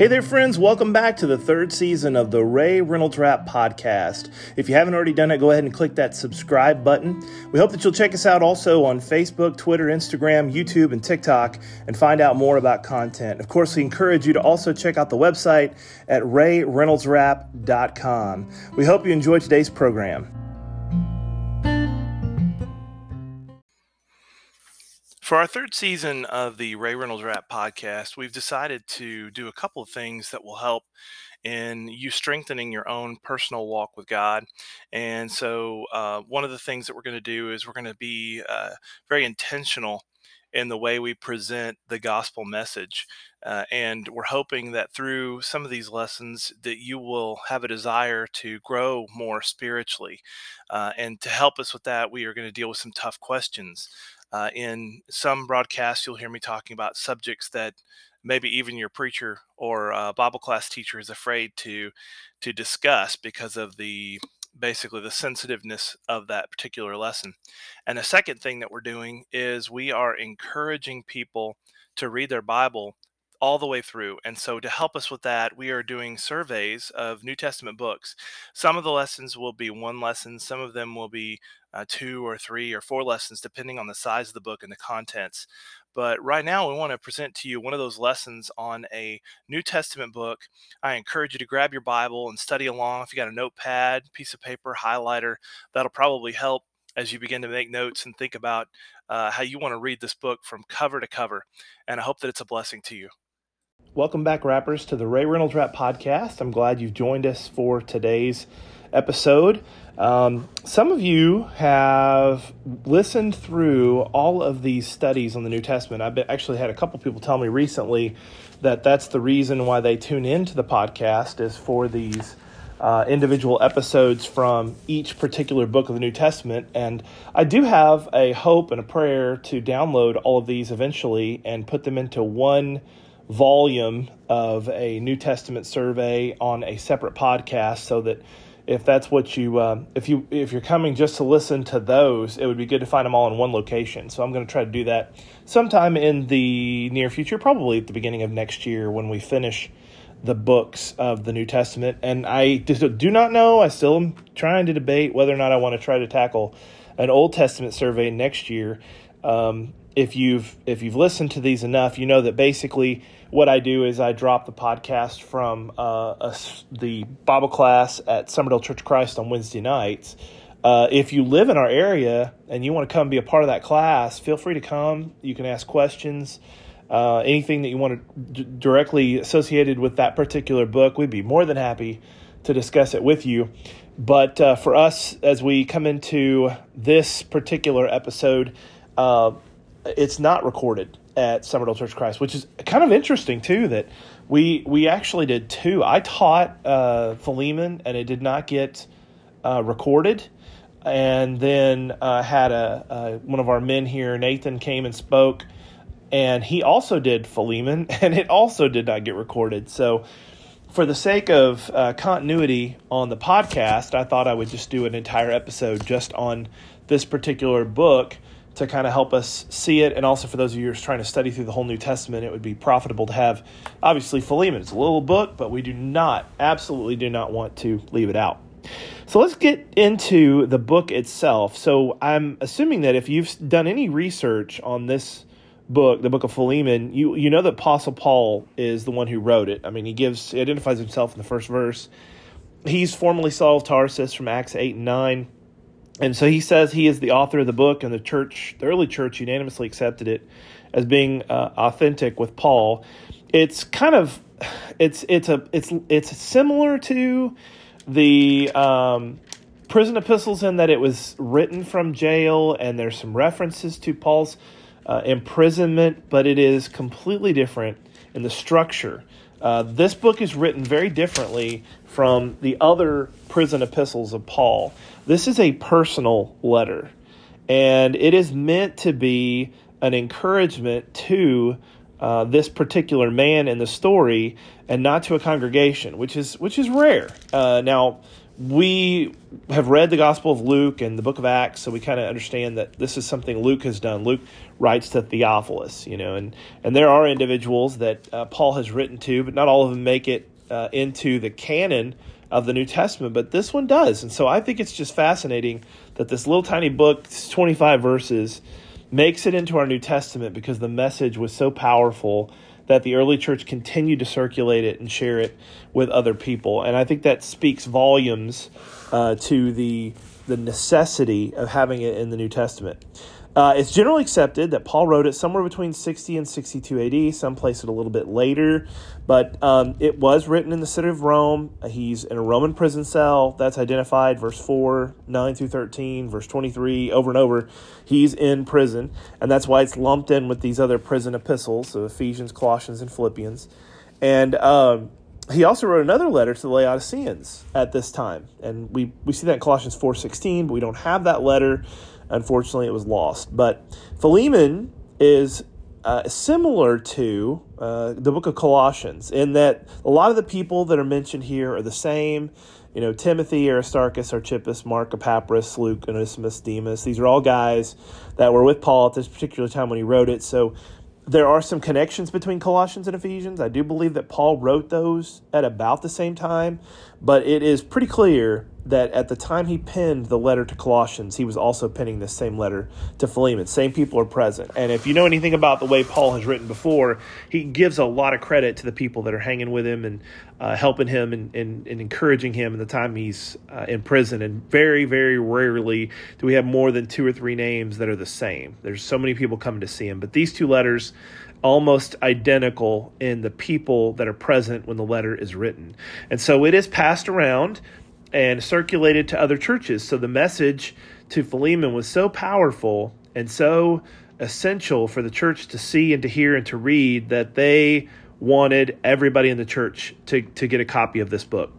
Hey there, friends. Welcome back to the third season of the Ray Reynolds Rap Podcast. If you haven't already done it, go ahead and click that subscribe button. We hope that you'll check us out also on Facebook, Twitter, Instagram, YouTube, and TikTok and find out more about content. Of course, we encourage you to also check out the website at rayreynoldsrap.com. We hope you enjoy today's program. For our third season of the Ray Reynolds Rap podcast, we've decided to do a couple of things that will help in you strengthening your own personal walk with God. And so, uh, one of the things that we're going to do is we're going to be uh, very intentional in the way we present the gospel message. Uh, and we're hoping that through some of these lessons that you will have a desire to grow more spiritually. Uh, and to help us with that, we are going to deal with some tough questions. Uh, in some broadcasts, you'll hear me talking about subjects that maybe even your preacher or uh, Bible class teacher is afraid to to discuss because of the basically the sensitiveness of that particular lesson. And the second thing that we're doing is we are encouraging people to read their Bible all the way through. And so, to help us with that, we are doing surveys of New Testament books. Some of the lessons will be one lesson, some of them will be uh, two or three or four lessons, depending on the size of the book and the contents. But right now, we want to present to you one of those lessons on a New Testament book. I encourage you to grab your Bible and study along. If you got a notepad, piece of paper, highlighter, that'll probably help as you begin to make notes and think about uh, how you want to read this book from cover to cover. And I hope that it's a blessing to you. Welcome back, rappers, to the Ray Reynolds Rap Podcast. I'm glad you've joined us for today's episode. Um, some of you have listened through all of these studies on the New Testament. I've actually had a couple people tell me recently that that's the reason why they tune into the podcast is for these uh, individual episodes from each particular book of the New Testament. And I do have a hope and a prayer to download all of these eventually and put them into one volume of a New Testament survey on a separate podcast so that if that's what you uh, if you if you're coming just to listen to those it would be good to find them all in one location. So i'm going to try to do that sometime in the near future probably at the beginning of next year when we finish the books of the new testament. And i do not know i still am trying to debate whether or not i want to try to tackle an old testament survey next year um, if you've if you've listened to these enough, you know that basically what I do is I drop the podcast from uh, a, the Bible class at Summerdale Church of Christ on Wednesday nights. Uh, if you live in our area and you want to come be a part of that class, feel free to come. You can ask questions. Uh, anything that you want to d- directly associated with that particular book, we'd be more than happy to discuss it with you. But uh, for us, as we come into this particular episode, uh, it's not recorded at Summerdale Church Christ, which is kind of interesting too. That we we actually did two. I taught uh, Philemon, and it did not get uh, recorded. And then uh, had a, a one of our men here, Nathan, came and spoke, and he also did Philemon, and it also did not get recorded. So, for the sake of uh, continuity on the podcast, I thought I would just do an entire episode just on this particular book to kind of help us see it. And also for those of you who are trying to study through the whole New Testament, it would be profitable to have, obviously, Philemon. It's a little book, but we do not, absolutely do not want to leave it out. So let's get into the book itself. So I'm assuming that if you've done any research on this book, the book of Philemon, you you know that Apostle Paul is the one who wrote it. I mean, he gives he identifies himself in the first verse. He's formerly Saul of Tarsus from Acts eight and nine. And so he says he is the author of the book, and the church, the early church, unanimously accepted it as being uh, authentic with Paul. It's kind of, it's it's a it's it's similar to the um, prison epistles in that it was written from jail, and there's some references to Paul's uh, imprisonment, but it is completely different in the structure. Uh, this book is written very differently from the other prison epistles of Paul. This is a personal letter, and it is meant to be an encouragement to uh, this particular man in the story, and not to a congregation, which is which is rare. Uh, now, we have read the Gospel of Luke and the book of Acts, so we kind of understand that this is something Luke has done. Luke writes to Theophilus, you know, and, and there are individuals that uh, Paul has written to, but not all of them make it uh, into the canon of the New Testament, but this one does. And so I think it's just fascinating that this little tiny book, 25 verses, makes it into our New Testament because the message was so powerful that the early church continued to circulate it and share it with other people. And I think that speaks volumes uh, to the the necessity of having it in the New Testament. Uh, it's generally accepted that Paul wrote it somewhere between 60 and 62 AD. Some place it a little bit later, but um, it was written in the city of Rome. He's in a Roman prison cell. That's identified, verse 4, 9 through 13, verse 23, over and over. He's in prison, and that's why it's lumped in with these other prison epistles, so Ephesians, Colossians, and Philippians. And um, he also wrote another letter to the Laodiceans at this time, and we, we see that in Colossians 4.16, but we don't have that letter Unfortunately, it was lost. But Philemon is uh, similar to uh, the book of Colossians in that a lot of the people that are mentioned here are the same. You know, Timothy, Aristarchus, Archippus, Mark, Epaphras, Luke, Onesimus, Demas. These are all guys that were with Paul at this particular time when he wrote it. So there are some connections between Colossians and Ephesians. I do believe that Paul wrote those at about the same time, but it is pretty clear that at the time he penned the letter to Colossians, he was also penning the same letter to Philemon. Same people are present. And if you know anything about the way Paul has written before, he gives a lot of credit to the people that are hanging with him and uh, helping him and, and, and, encouraging him in the time he's uh, in prison. And very, very rarely do we have more than two or three names that are the same. There's so many people coming to see him. But these two letters, almost identical in the people that are present when the letter is written. And so it is passed around and circulated to other churches. So the message to Philemon was so powerful and so essential for the church to see and to hear and to read that they wanted everybody in the church to, to get a copy of this book.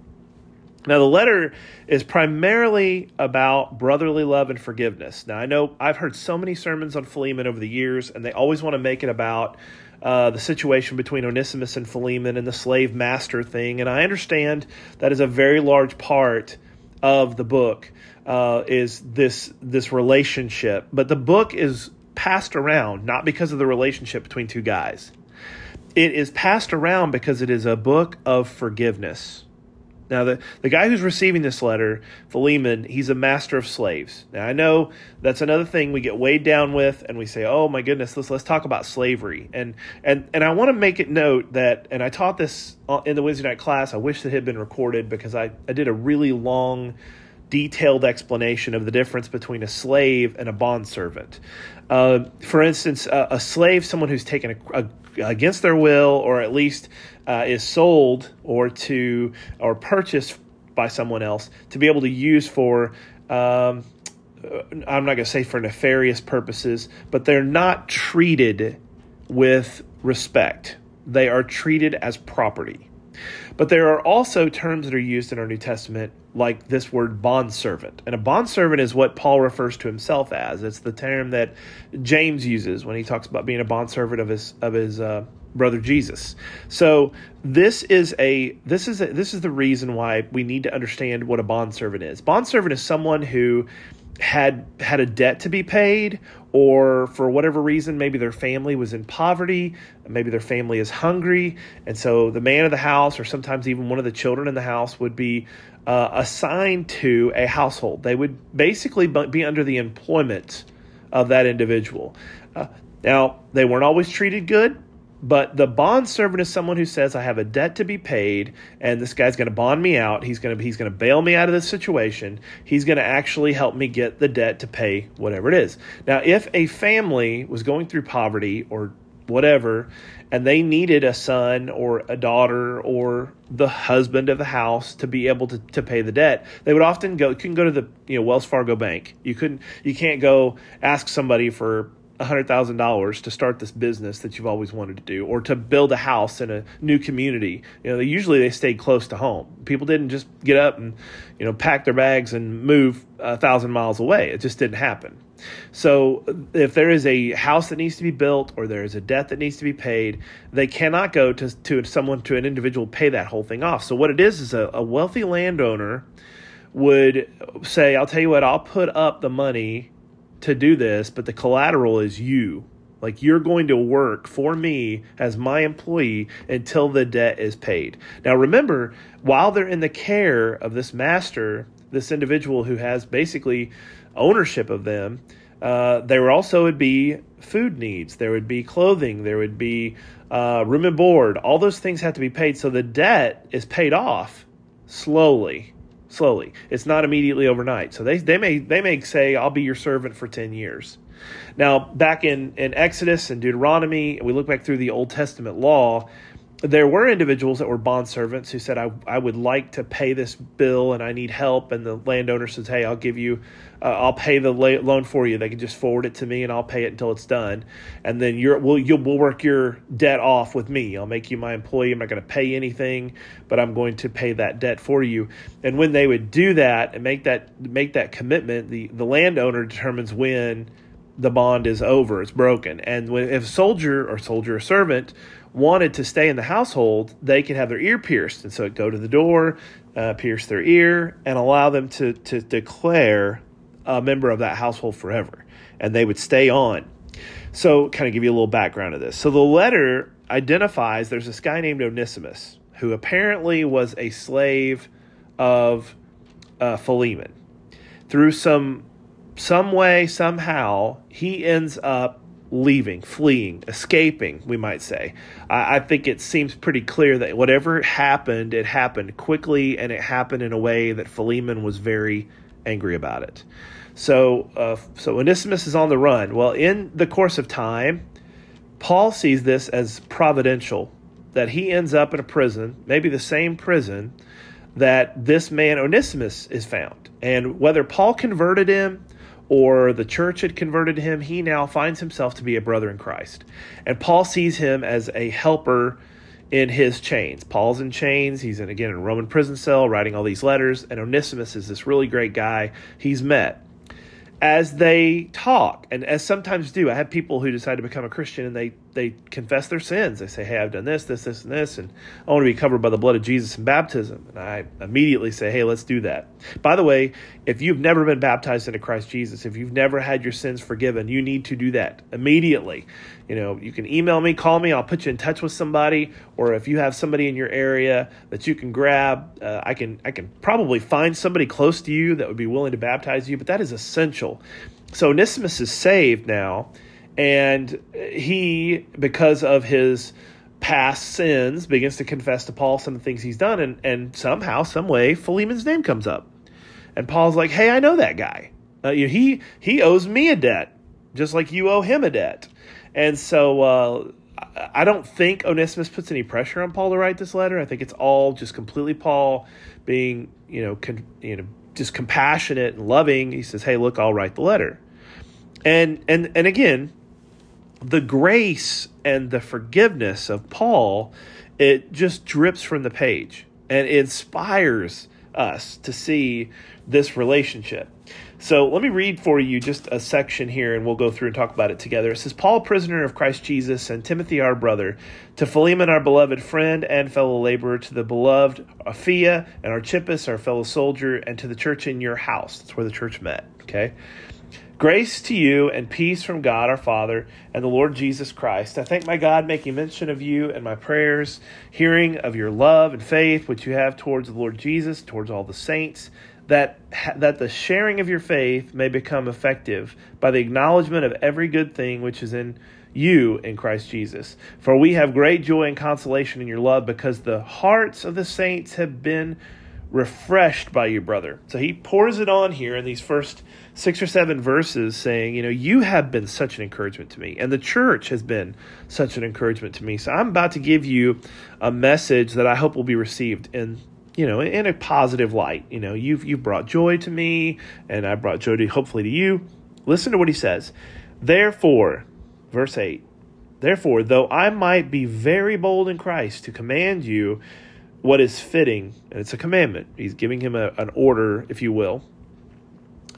Now, the letter is primarily about brotherly love and forgiveness. Now, I know I've heard so many sermons on Philemon over the years, and they always want to make it about uh, the situation between Onesimus and Philemon and the slave master thing. And I understand that is a very large part of the book uh, is this this relationship. But the book is passed around not because of the relationship between two guys. It is passed around because it is a book of forgiveness. Now, the, the guy who's receiving this letter, Philemon, he's a master of slaves. Now, I know that's another thing we get weighed down with, and we say, oh my goodness, let's, let's talk about slavery. And, and, and I want to make it note that, and I taught this in the Wednesday night class, I wish that had been recorded because I, I did a really long, detailed explanation of the difference between a slave and a bondservant. Uh, for instance, uh, a slave, someone who's taken a, a against their will or at least uh, is sold or to or purchased by someone else to be able to use for um, I'm not going to say for nefarious purposes, but they're not treated with respect. They are treated as property. But there are also terms that are used in our New Testament, like this word bondservant. And a bondservant is what Paul refers to himself as. It's the term that James uses when he talks about being a bondservant of his of his uh, brother Jesus. So this is a this is a, this is the reason why we need to understand what a bondservant is. Bondservant is someone who had had a debt to be paid or for whatever reason maybe their family was in poverty maybe their family is hungry and so the man of the house or sometimes even one of the children in the house would be uh, assigned to a household. They would basically be under the employment of that individual. Uh, now they weren't always treated good but the bond servant is someone who says, "I have a debt to be paid, and this guy's going to bond me out. He's going to he's going to bail me out of this situation. He's going to actually help me get the debt to pay whatever it is." Now, if a family was going through poverty or whatever, and they needed a son or a daughter or the husband of the house to be able to, to pay the debt, they would often go. Can go to the you know Wells Fargo Bank. You couldn't. You can't go ask somebody for $100,000 to start this business that you've always wanted to do or to build a house in a new community. You know, they, usually they stayed close to home. People didn't just get up and, you know, pack their bags and move a thousand miles away. It just didn't happen. So uh, if there is a house that needs to be built or there is a debt that needs to be paid, they cannot go to, to someone, to an individual, pay that whole thing off. So what it is is a, a wealthy landowner would say, I'll tell you what, I'll put up the money to do this, but the collateral is you. Like you're going to work for me as my employee until the debt is paid. Now remember, while they're in the care of this master, this individual who has basically ownership of them, uh, there also would be food needs, there would be clothing, there would be uh, room and board. All those things have to be paid. So the debt is paid off slowly slowly. It's not immediately overnight. So they, they may they may say, I'll be your servant for 10 years. Now, back in, in Exodus and Deuteronomy, we look back through the Old Testament law, there were individuals that were bond servants who said, I, I would like to pay this bill and I need help. And the landowner says, Hey, I'll give you, uh, I'll pay the loan for you. They can just forward it to me and I'll pay it until it's done. And then you're, we'll, you'll, we'll work your debt off with me. I'll make you my employee. I'm not going to pay anything, but I'm going to pay that debt for you. And when they would do that and make that, make that commitment, the, the landowner determines when the bond is over, it's broken. And when, if a soldier or soldier or servant wanted to stay in the household, they could have their ear pierced. And so go to the door, uh, pierce their ear, and allow them to, to declare a member of that household forever. And they would stay on. So, kind of give you a little background of this. So, the letter identifies there's this guy named Onesimus who apparently was a slave of uh, Philemon. Through some some way, somehow, he ends up leaving, fleeing, escaping, we might say. I, I, think it seems pretty clear that whatever happened, it happened quickly and it happened in a way that Philemon was very angry about it. So, uh, so Onesimus is on the run. Well, in the course of time, Paul sees this as providential, that he ends up in a prison, maybe the same prison that this man Onesimus is found. And whether Paul converted him or the church had converted him, he now finds himself to be a brother in Christ. And Paul sees him as a helper in his chains. Paul's in chains. He's in, again in a Roman prison cell writing all these letters. And Onesimus is this really great guy he's met as they talk and as sometimes do i have people who decide to become a christian and they they confess their sins they say hey i've done this this this and this and i want to be covered by the blood of jesus in baptism and i immediately say hey let's do that by the way if you've never been baptized into christ jesus if you've never had your sins forgiven you need to do that immediately you know you can email me call me i'll put you in touch with somebody. Or if you have somebody in your area that you can grab uh, i can i can probably find somebody close to you that would be willing to baptize you but that is essential. So onesimus is saved now and he because of his past sins begins to confess to paul some of the things he's done and, and somehow some way philemon's name comes up. And paul's like hey i know that guy. Uh, you know, he he owes me a debt just like you owe him a debt and so uh, I don't think Onesimus puts any pressure on Paul to write this letter. I think it's all just completely Paul being, you know, con, you know, just compassionate and loving. He says, "Hey, look, I'll write the letter." And and and again, the grace and the forgiveness of Paul, it just drips from the page and inspires us to see this relationship. So let me read for you just a section here and we'll go through and talk about it together. It says, Paul, prisoner of Christ Jesus, and Timothy, our brother, to Philemon, our beloved friend and fellow laborer, to the beloved Apphia and Archippus, our fellow soldier, and to the church in your house. That's where the church met. Okay. Grace to you and peace from God our Father and the Lord Jesus Christ. I thank my God making mention of you and my prayers, hearing of your love and faith which you have towards the Lord Jesus, towards all the saints that that the sharing of your faith may become effective by the acknowledgement of every good thing which is in you in Christ Jesus. For we have great joy and consolation in your love because the hearts of the saints have been refreshed by you, brother. So he pours it on here in these first six or seven verses, saying, You know, you have been such an encouragement to me, and the church has been such an encouragement to me. So I'm about to give you a message that I hope will be received in you know, in a positive light. You know, you've you've brought joy to me, and I brought joy to hopefully to you. Listen to what he says. Therefore, verse eight. Therefore, though I might be very bold in Christ to command you what is fitting, and it's a commandment. He's giving him a, an order, if you will.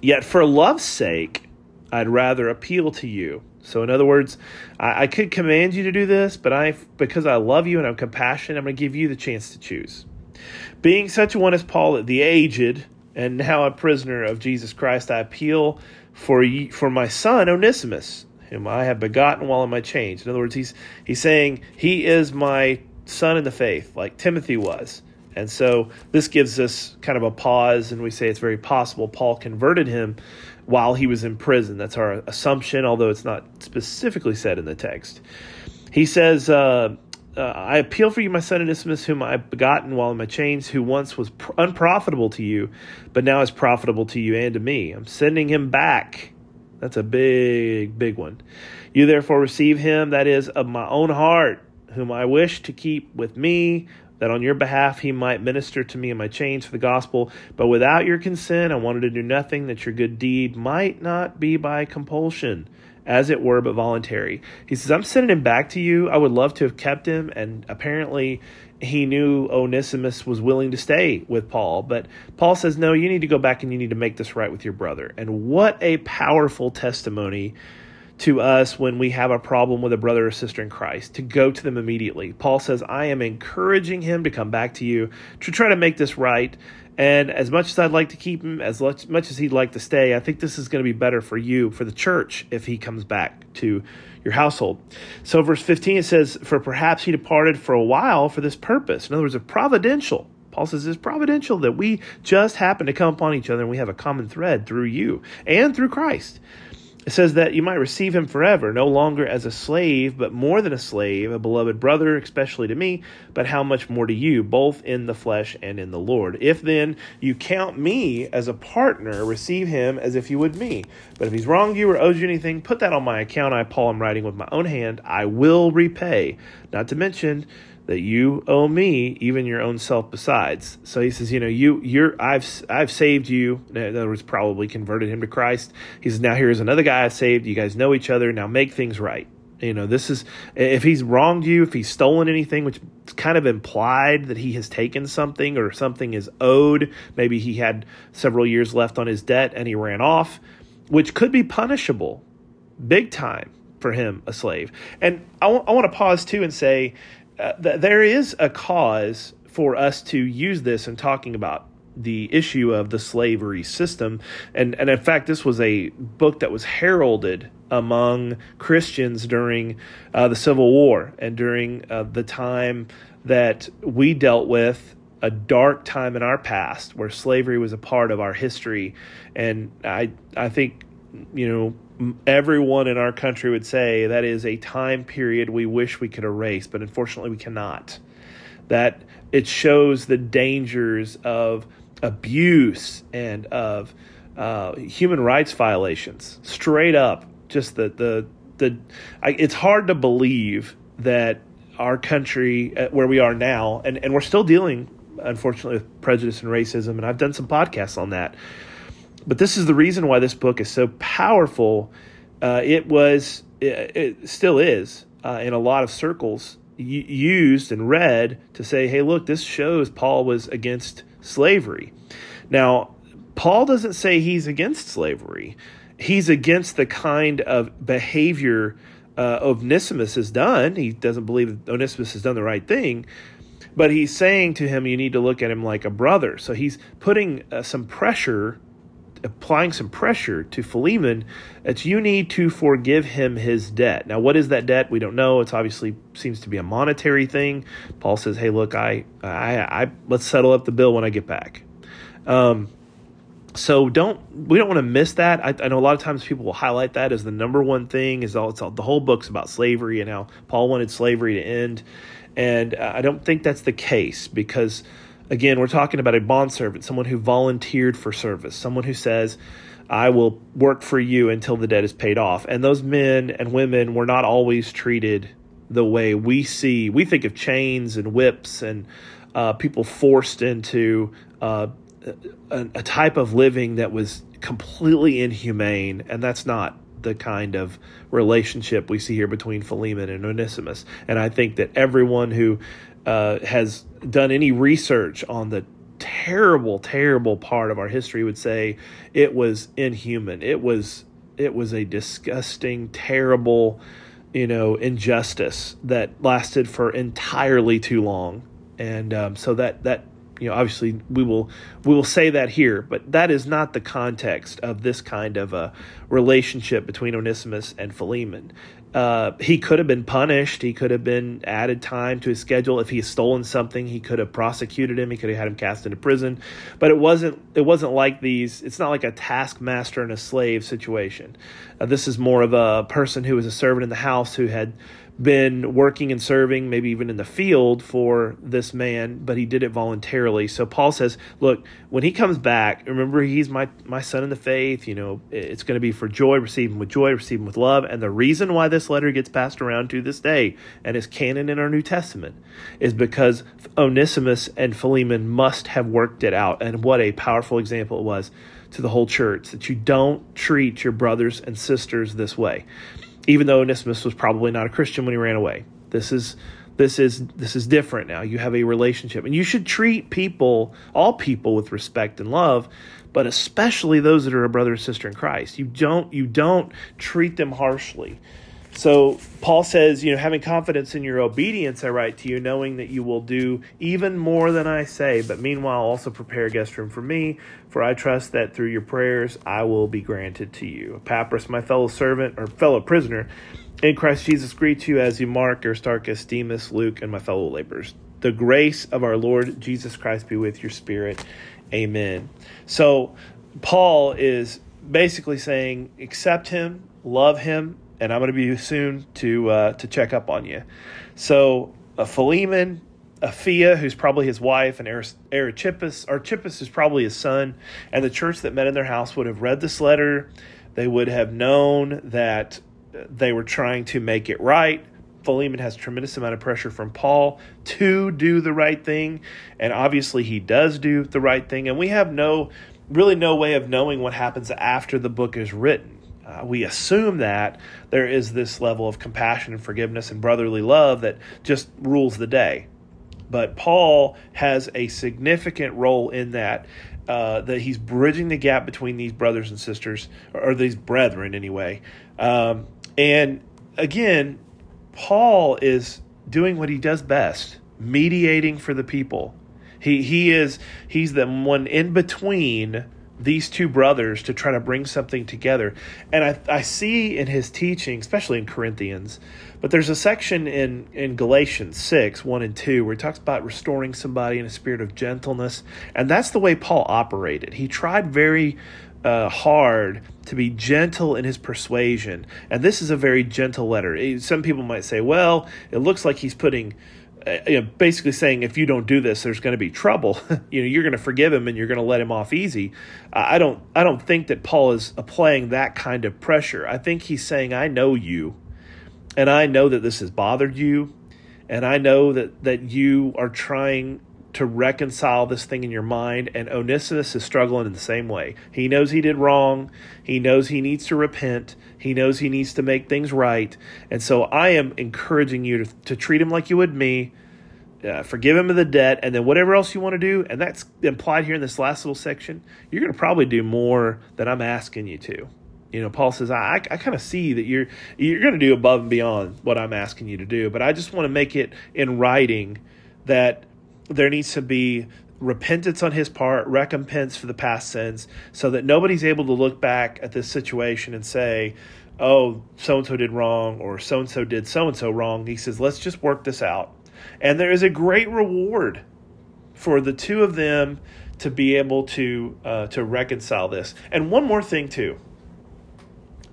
Yet for love's sake, I'd rather appeal to you. So, in other words, I, I could command you to do this, but I, because I love you and I'm compassionate, I'm going to give you the chance to choose. Being such a one as Paul, the aged, and now a prisoner of Jesus Christ, I appeal for ye, for my son Onesimus, whom I have begotten while in my chains. In other words, he's he's saying he is my son in the faith, like Timothy was. And so this gives us kind of a pause, and we say it's very possible Paul converted him while he was in prison. That's our assumption, although it's not specifically said in the text. He says, uh, uh, I appeal for you, my son Onesimus, whom I have begotten while in my chains, who once was pr- unprofitable to you, but now is profitable to you and to me. I'm sending him back. That's a big, big one. You therefore receive him, that is, of my own heart, whom I wish to keep with me, that on your behalf he might minister to me in my chains for the gospel. But without your consent, I wanted to do nothing that your good deed might not be by compulsion as it were, but voluntary. He says, I'm sending him back to you. I would love to have kept him. And apparently, he knew Onesimus was willing to stay with Paul. But Paul says, No, you need to go back and you need to make this right with your brother. And what a powerful testimony to us when we have a problem with a brother or sister in Christ to go to them immediately. Paul says, I am encouraging him to come back to you to try to make this right. And as much as I'd like to keep him, as much as he'd like to stay, I think this is going to be better for you, for the church, if he comes back to your household. So, verse 15, it says, For perhaps he departed for a while for this purpose. In other words, a providential. Paul says it's providential that we just happen to come upon each other and we have a common thread through you and through Christ. It says that you might receive him forever, no longer as a slave, but more than a slave, a beloved brother, especially to me, but how much more to you, both in the flesh and in the Lord. If then you count me as a partner, receive him as if you would me. But if he's wronged you or owes you anything, put that on my account. I, Paul, am writing with my own hand. I will repay. Not to mention, that you owe me even your own self besides. So he says, you know, you you're I've I've saved you. In other words, probably converted him to Christ. He says, now here's another guy I saved. You guys know each other. Now make things right. You know, this is if he's wronged you, if he's stolen anything, which kind of implied that he has taken something or something is owed. Maybe he had several years left on his debt and he ran off, which could be punishable, big time for him, a slave. And I, w- I want to pause too and say uh, th- there is a cause for us to use this in talking about the issue of the slavery system. And, and in fact, this was a book that was heralded among Christians during uh, the Civil War and during uh, the time that we dealt with a dark time in our past where slavery was a part of our history. And I, I think, you know, everyone in our country would say that is a time period we wish we could erase, but unfortunately we cannot. That it shows the dangers of abuse and of uh, human rights violations. Straight up, just the the the. I, it's hard to believe that our country, uh, where we are now, and and we're still dealing, unfortunately, with prejudice and racism. And I've done some podcasts on that but this is the reason why this book is so powerful. Uh, it was, it, it still is, uh, in a lot of circles, used and read to say, hey, look, this shows Paul was against slavery. Now, Paul doesn't say he's against slavery, he's against the kind of behavior uh, Onesimus has done. He doesn't believe Onesimus has done the right thing, but he's saying to him, you need to look at him like a brother. So he's putting uh, some pressure applying some pressure to Philemon that you need to forgive him his debt. Now, what is that debt? We don't know. It's obviously seems to be a monetary thing. Paul says, "Hey, look, I, I, I let's settle up the bill when I get back." Um, so don't we don't want to miss that. I, I, know a lot of times people will highlight that as the number one thing. Is all it's all, the whole book's about slavery and how Paul wanted slavery to end, and uh, I don't think that's the case because Again, we're talking about a bondservant, someone who volunteered for service, someone who says, I will work for you until the debt is paid off. And those men and women were not always treated the way we see. We think of chains and whips and uh, people forced into uh, a, a type of living that was completely inhumane, and that's not the kind of relationship we see here between Philemon and Onesimus. And I think that everyone who uh, has done any research on the terrible, terrible part of our history would say it was inhuman. It was it was a disgusting, terrible, you know, injustice that lasted for entirely too long. And um, so that that You know, obviously we will we will say that here, but that is not the context of this kind of a relationship between Onesimus and Philemon. Uh, he could have been punished. He could have been added time to his schedule. If he had stolen something, he could have prosecuted him. He could have had him cast into prison. But it wasn't. It wasn't like these. It's not like a taskmaster and a slave situation. Uh, this is more of a person who was a servant in the house who had been working and serving, maybe even in the field for this man, but he did it voluntarily. So Paul says, look, when he comes back, remember he's my my son in the faith. You know, it's going to be for joy, receive him with joy, receive him with love. And the reason why this letter gets passed around to this day and is canon in our New Testament is because Onesimus and Philemon must have worked it out. And what a powerful example it was to the whole church that you don't treat your brothers and sisters this way even though Onesimus was probably not a Christian when he ran away. This is this is this is different now. You have a relationship, and you should treat people, all people, with respect and love, but especially those that are a brother or sister in Christ. You don't you don't treat them harshly. So Paul says, you know, having confidence in your obedience, I write to you, knowing that you will do even more than I say, but meanwhile also prepare a guest room for me, for I trust that through your prayers I will be granted to you. Epaphras, my fellow servant or fellow prisoner in Christ Jesus, greet you as you Mark, Aristarchus, Demas, Luke, and my fellow laborers. The grace of our Lord Jesus Christ be with your spirit. Amen. So Paul is basically saying, accept him, love him, and I'm going to be soon to uh, to check up on you. So a Philemon, Apphia, who's probably his wife, and Archippus, Archippus is probably his son, and the church that met in their house would have read this letter. They would have known that they were trying to make it right. Philemon has tremendous amount of pressure from Paul to do the right thing, and obviously he does do the right thing. And we have no, really, no way of knowing what happens after the book is written uh, we assume that there is this level of compassion and forgiveness and brotherly love that just rules the day. But Paul has a significant role in that, uh, that he's bridging the gap between these brothers and sisters, or, these brethren anyway. Um, and again, Paul is doing what he does best, mediating for the people. He he is he's the one in between these two brothers to try to bring something together. And I, I see in his teaching, especially in Corinthians, but there's a section in, in Galatians 6, 1 and 2, where he talks about restoring somebody in a spirit of gentleness. And that's the way Paul operated. He tried very uh, hard to be gentle in his persuasion. And this is a very gentle letter. Some people might say, well, it looks like he's putting Uh, you know, basically saying if you don't do this, there's going to be trouble. you know, you're going to forgive him and you're going to let him off easy. I don't, I don't think that Paul is applying that kind of pressure. I think he's saying, I know you, and I know that this has bothered you, and I know that that you are trying to reconcile this thing in your mind. And Onesimus is struggling in the same way. He knows he did wrong. He knows he needs to repent. He knows he needs to make things right. And so I am encouraging you to, to treat him like you would me. Uh, forgive him of the debt, and then whatever else you want to do, and that's implied here in this last little section, you're going to probably do more than I'm asking you to. You know, Paul says, I, I kind of see that you're you're going to do above and beyond what I'm asking you to do, but I just want to make it in writing that there needs to be repentance on his part, recompense for the past sins, so that nobody's able to look back at this situation and say, oh, so and so did wrong or so and so did so and so wrong. He says, let's just work this out. And there is a great reward for the two of them to be able to uh, to reconcile this. And one more thing too.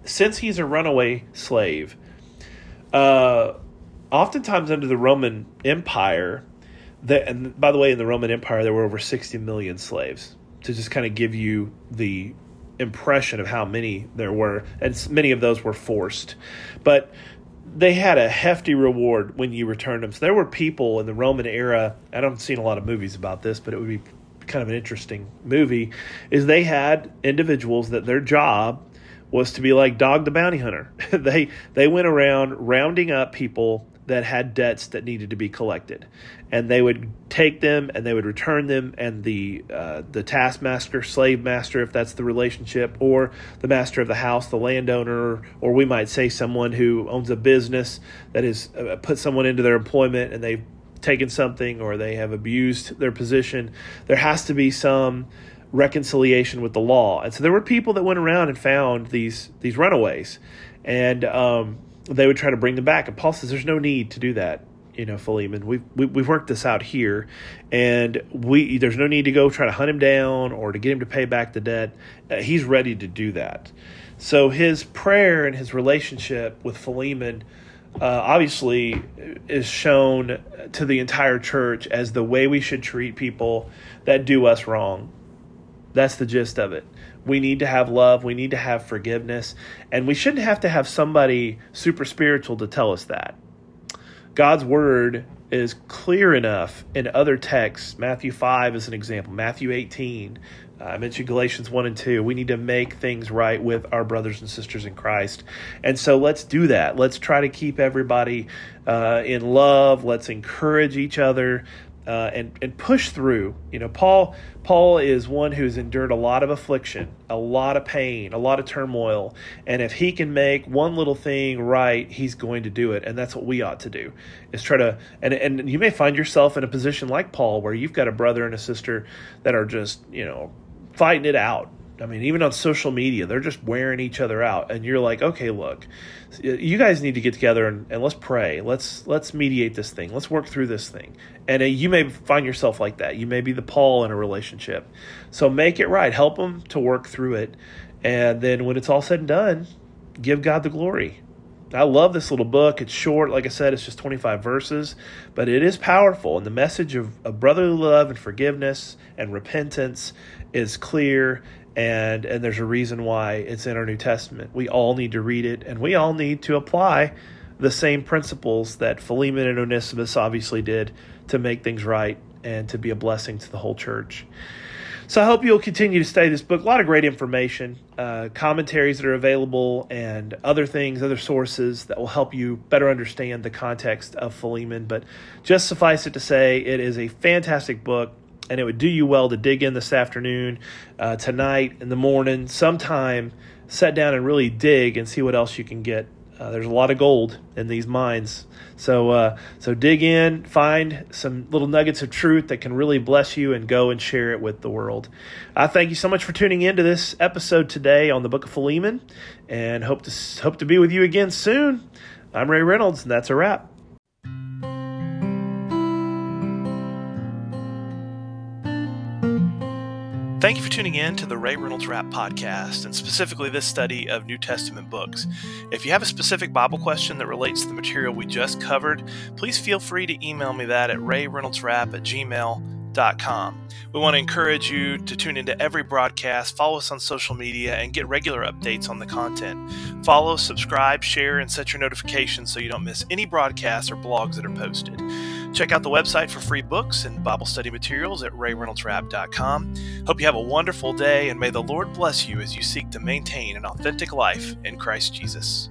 Since he's a runaway slave, uh, oftentimes under the Roman Empire, the, and by the way, in the Roman Empire, there were over 60 million slaves. To just kind of give you the impression of how many there were, and many of those were forced. But they had a hefty reward when you returned them. So there were people in the Roman era. I don't seen a lot of movies about this, but it would be kind of an interesting movie. Is they had individuals that their job was to be like Dog the Bounty Hunter. they they went around rounding up people that had debts that needed to be collected, and they would take them and they would return them, and the uh, the taskmaster, slave master, if that's the relationship, or the master of the house, the landowner, or we might say someone who owns a business that is uh, put someone into their employment and they've taken something or they have abused their position, there has to be some reconciliation with the law. And so there were people that went around and found these these runaways, and um, they would try to bring them back. And Paul says, "There's no need to do that." You know, Philemon, we've we, we have worked this out here, and we there's no need to go try to hunt him down or to get him to pay back the debt. Uh, he's ready to do that. So his prayer and his relationship with Philemon uh, obviously is shown to the entire church as the way we should treat people that do us wrong. That's the gist of it. We need to have love, we need to have forgiveness, and we shouldn't have to have somebody super spiritual to tell us that. God's word is clear enough in other texts. Matthew 5 is an example, Matthew 18. Uh, I mentioned Galatians 1 and 2. We need to make things right with our brothers and sisters in Christ. And so let's do that. Let's try to keep everybody uh, in love. Let's encourage each other uh, and and push through. You know, Paul Paul is one who's endured a lot of affliction, a lot of pain, a lot of turmoil, and if he can make one little thing right, he's going to do it, and that's what we ought to do. Is try to and and you may find yourself in a position like Paul where you've got a brother and a sister that are just you know fighting it out I mean, even on social media, they're just wearing each other out, and you're like, okay, look, you guys need to get together and, and let's pray. Let's let's mediate this thing. Let's work through this thing. And uh, you may find yourself like that. You may be the Paul in a relationship. So make it right. Help them to work through it, and then when it's all said and done, give God the glory. I love this little book. It's short, like I said, it's just 25 verses, but it is powerful. And the message of, of brotherly love and forgiveness and repentance is clear and and there's a reason why it's in our New Testament. We all need to read it, and we all need to apply the same principles that Philemon and Onesimus obviously did to make things right and to be a blessing to the whole church. So I hope you'll continue to study this book. A lot of great information, uh, commentaries that are available, and other things, other sources that will help you better understand the context of Philemon. But just suffice it to say, it is a fantastic book and it would do you well to dig in this afternoon, uh, tonight, in the morning, sometime. Sit down and really dig and see what else you can get. Uh, there's a lot of gold in these mines, so uh, so dig in, find some little nuggets of truth that can really bless you, and go and share it with the world. I thank you so much for tuning in to this episode today on the Book of Philemon, and hope to hope to be with you again soon. I'm Ray Reynolds, and that's a wrap. Thank you for tuning in to the Ray Reynolds Rap Podcast, and specifically this study of New Testament books. If you have a specific Bible question that relates to the material we just covered, please feel free to email me that at rayreynoldsrap at gmail.com. We want to encourage you to tune into every broadcast, follow us on social media, and get regular updates on the content. Follow, subscribe, share, and set your notifications so you don't miss any broadcasts or blogs that are posted. Check out the website for free books and Bible study materials at rayreynoldsrap.com. Hope you have a wonderful day, and may the Lord bless you as you seek to maintain an authentic life in Christ Jesus.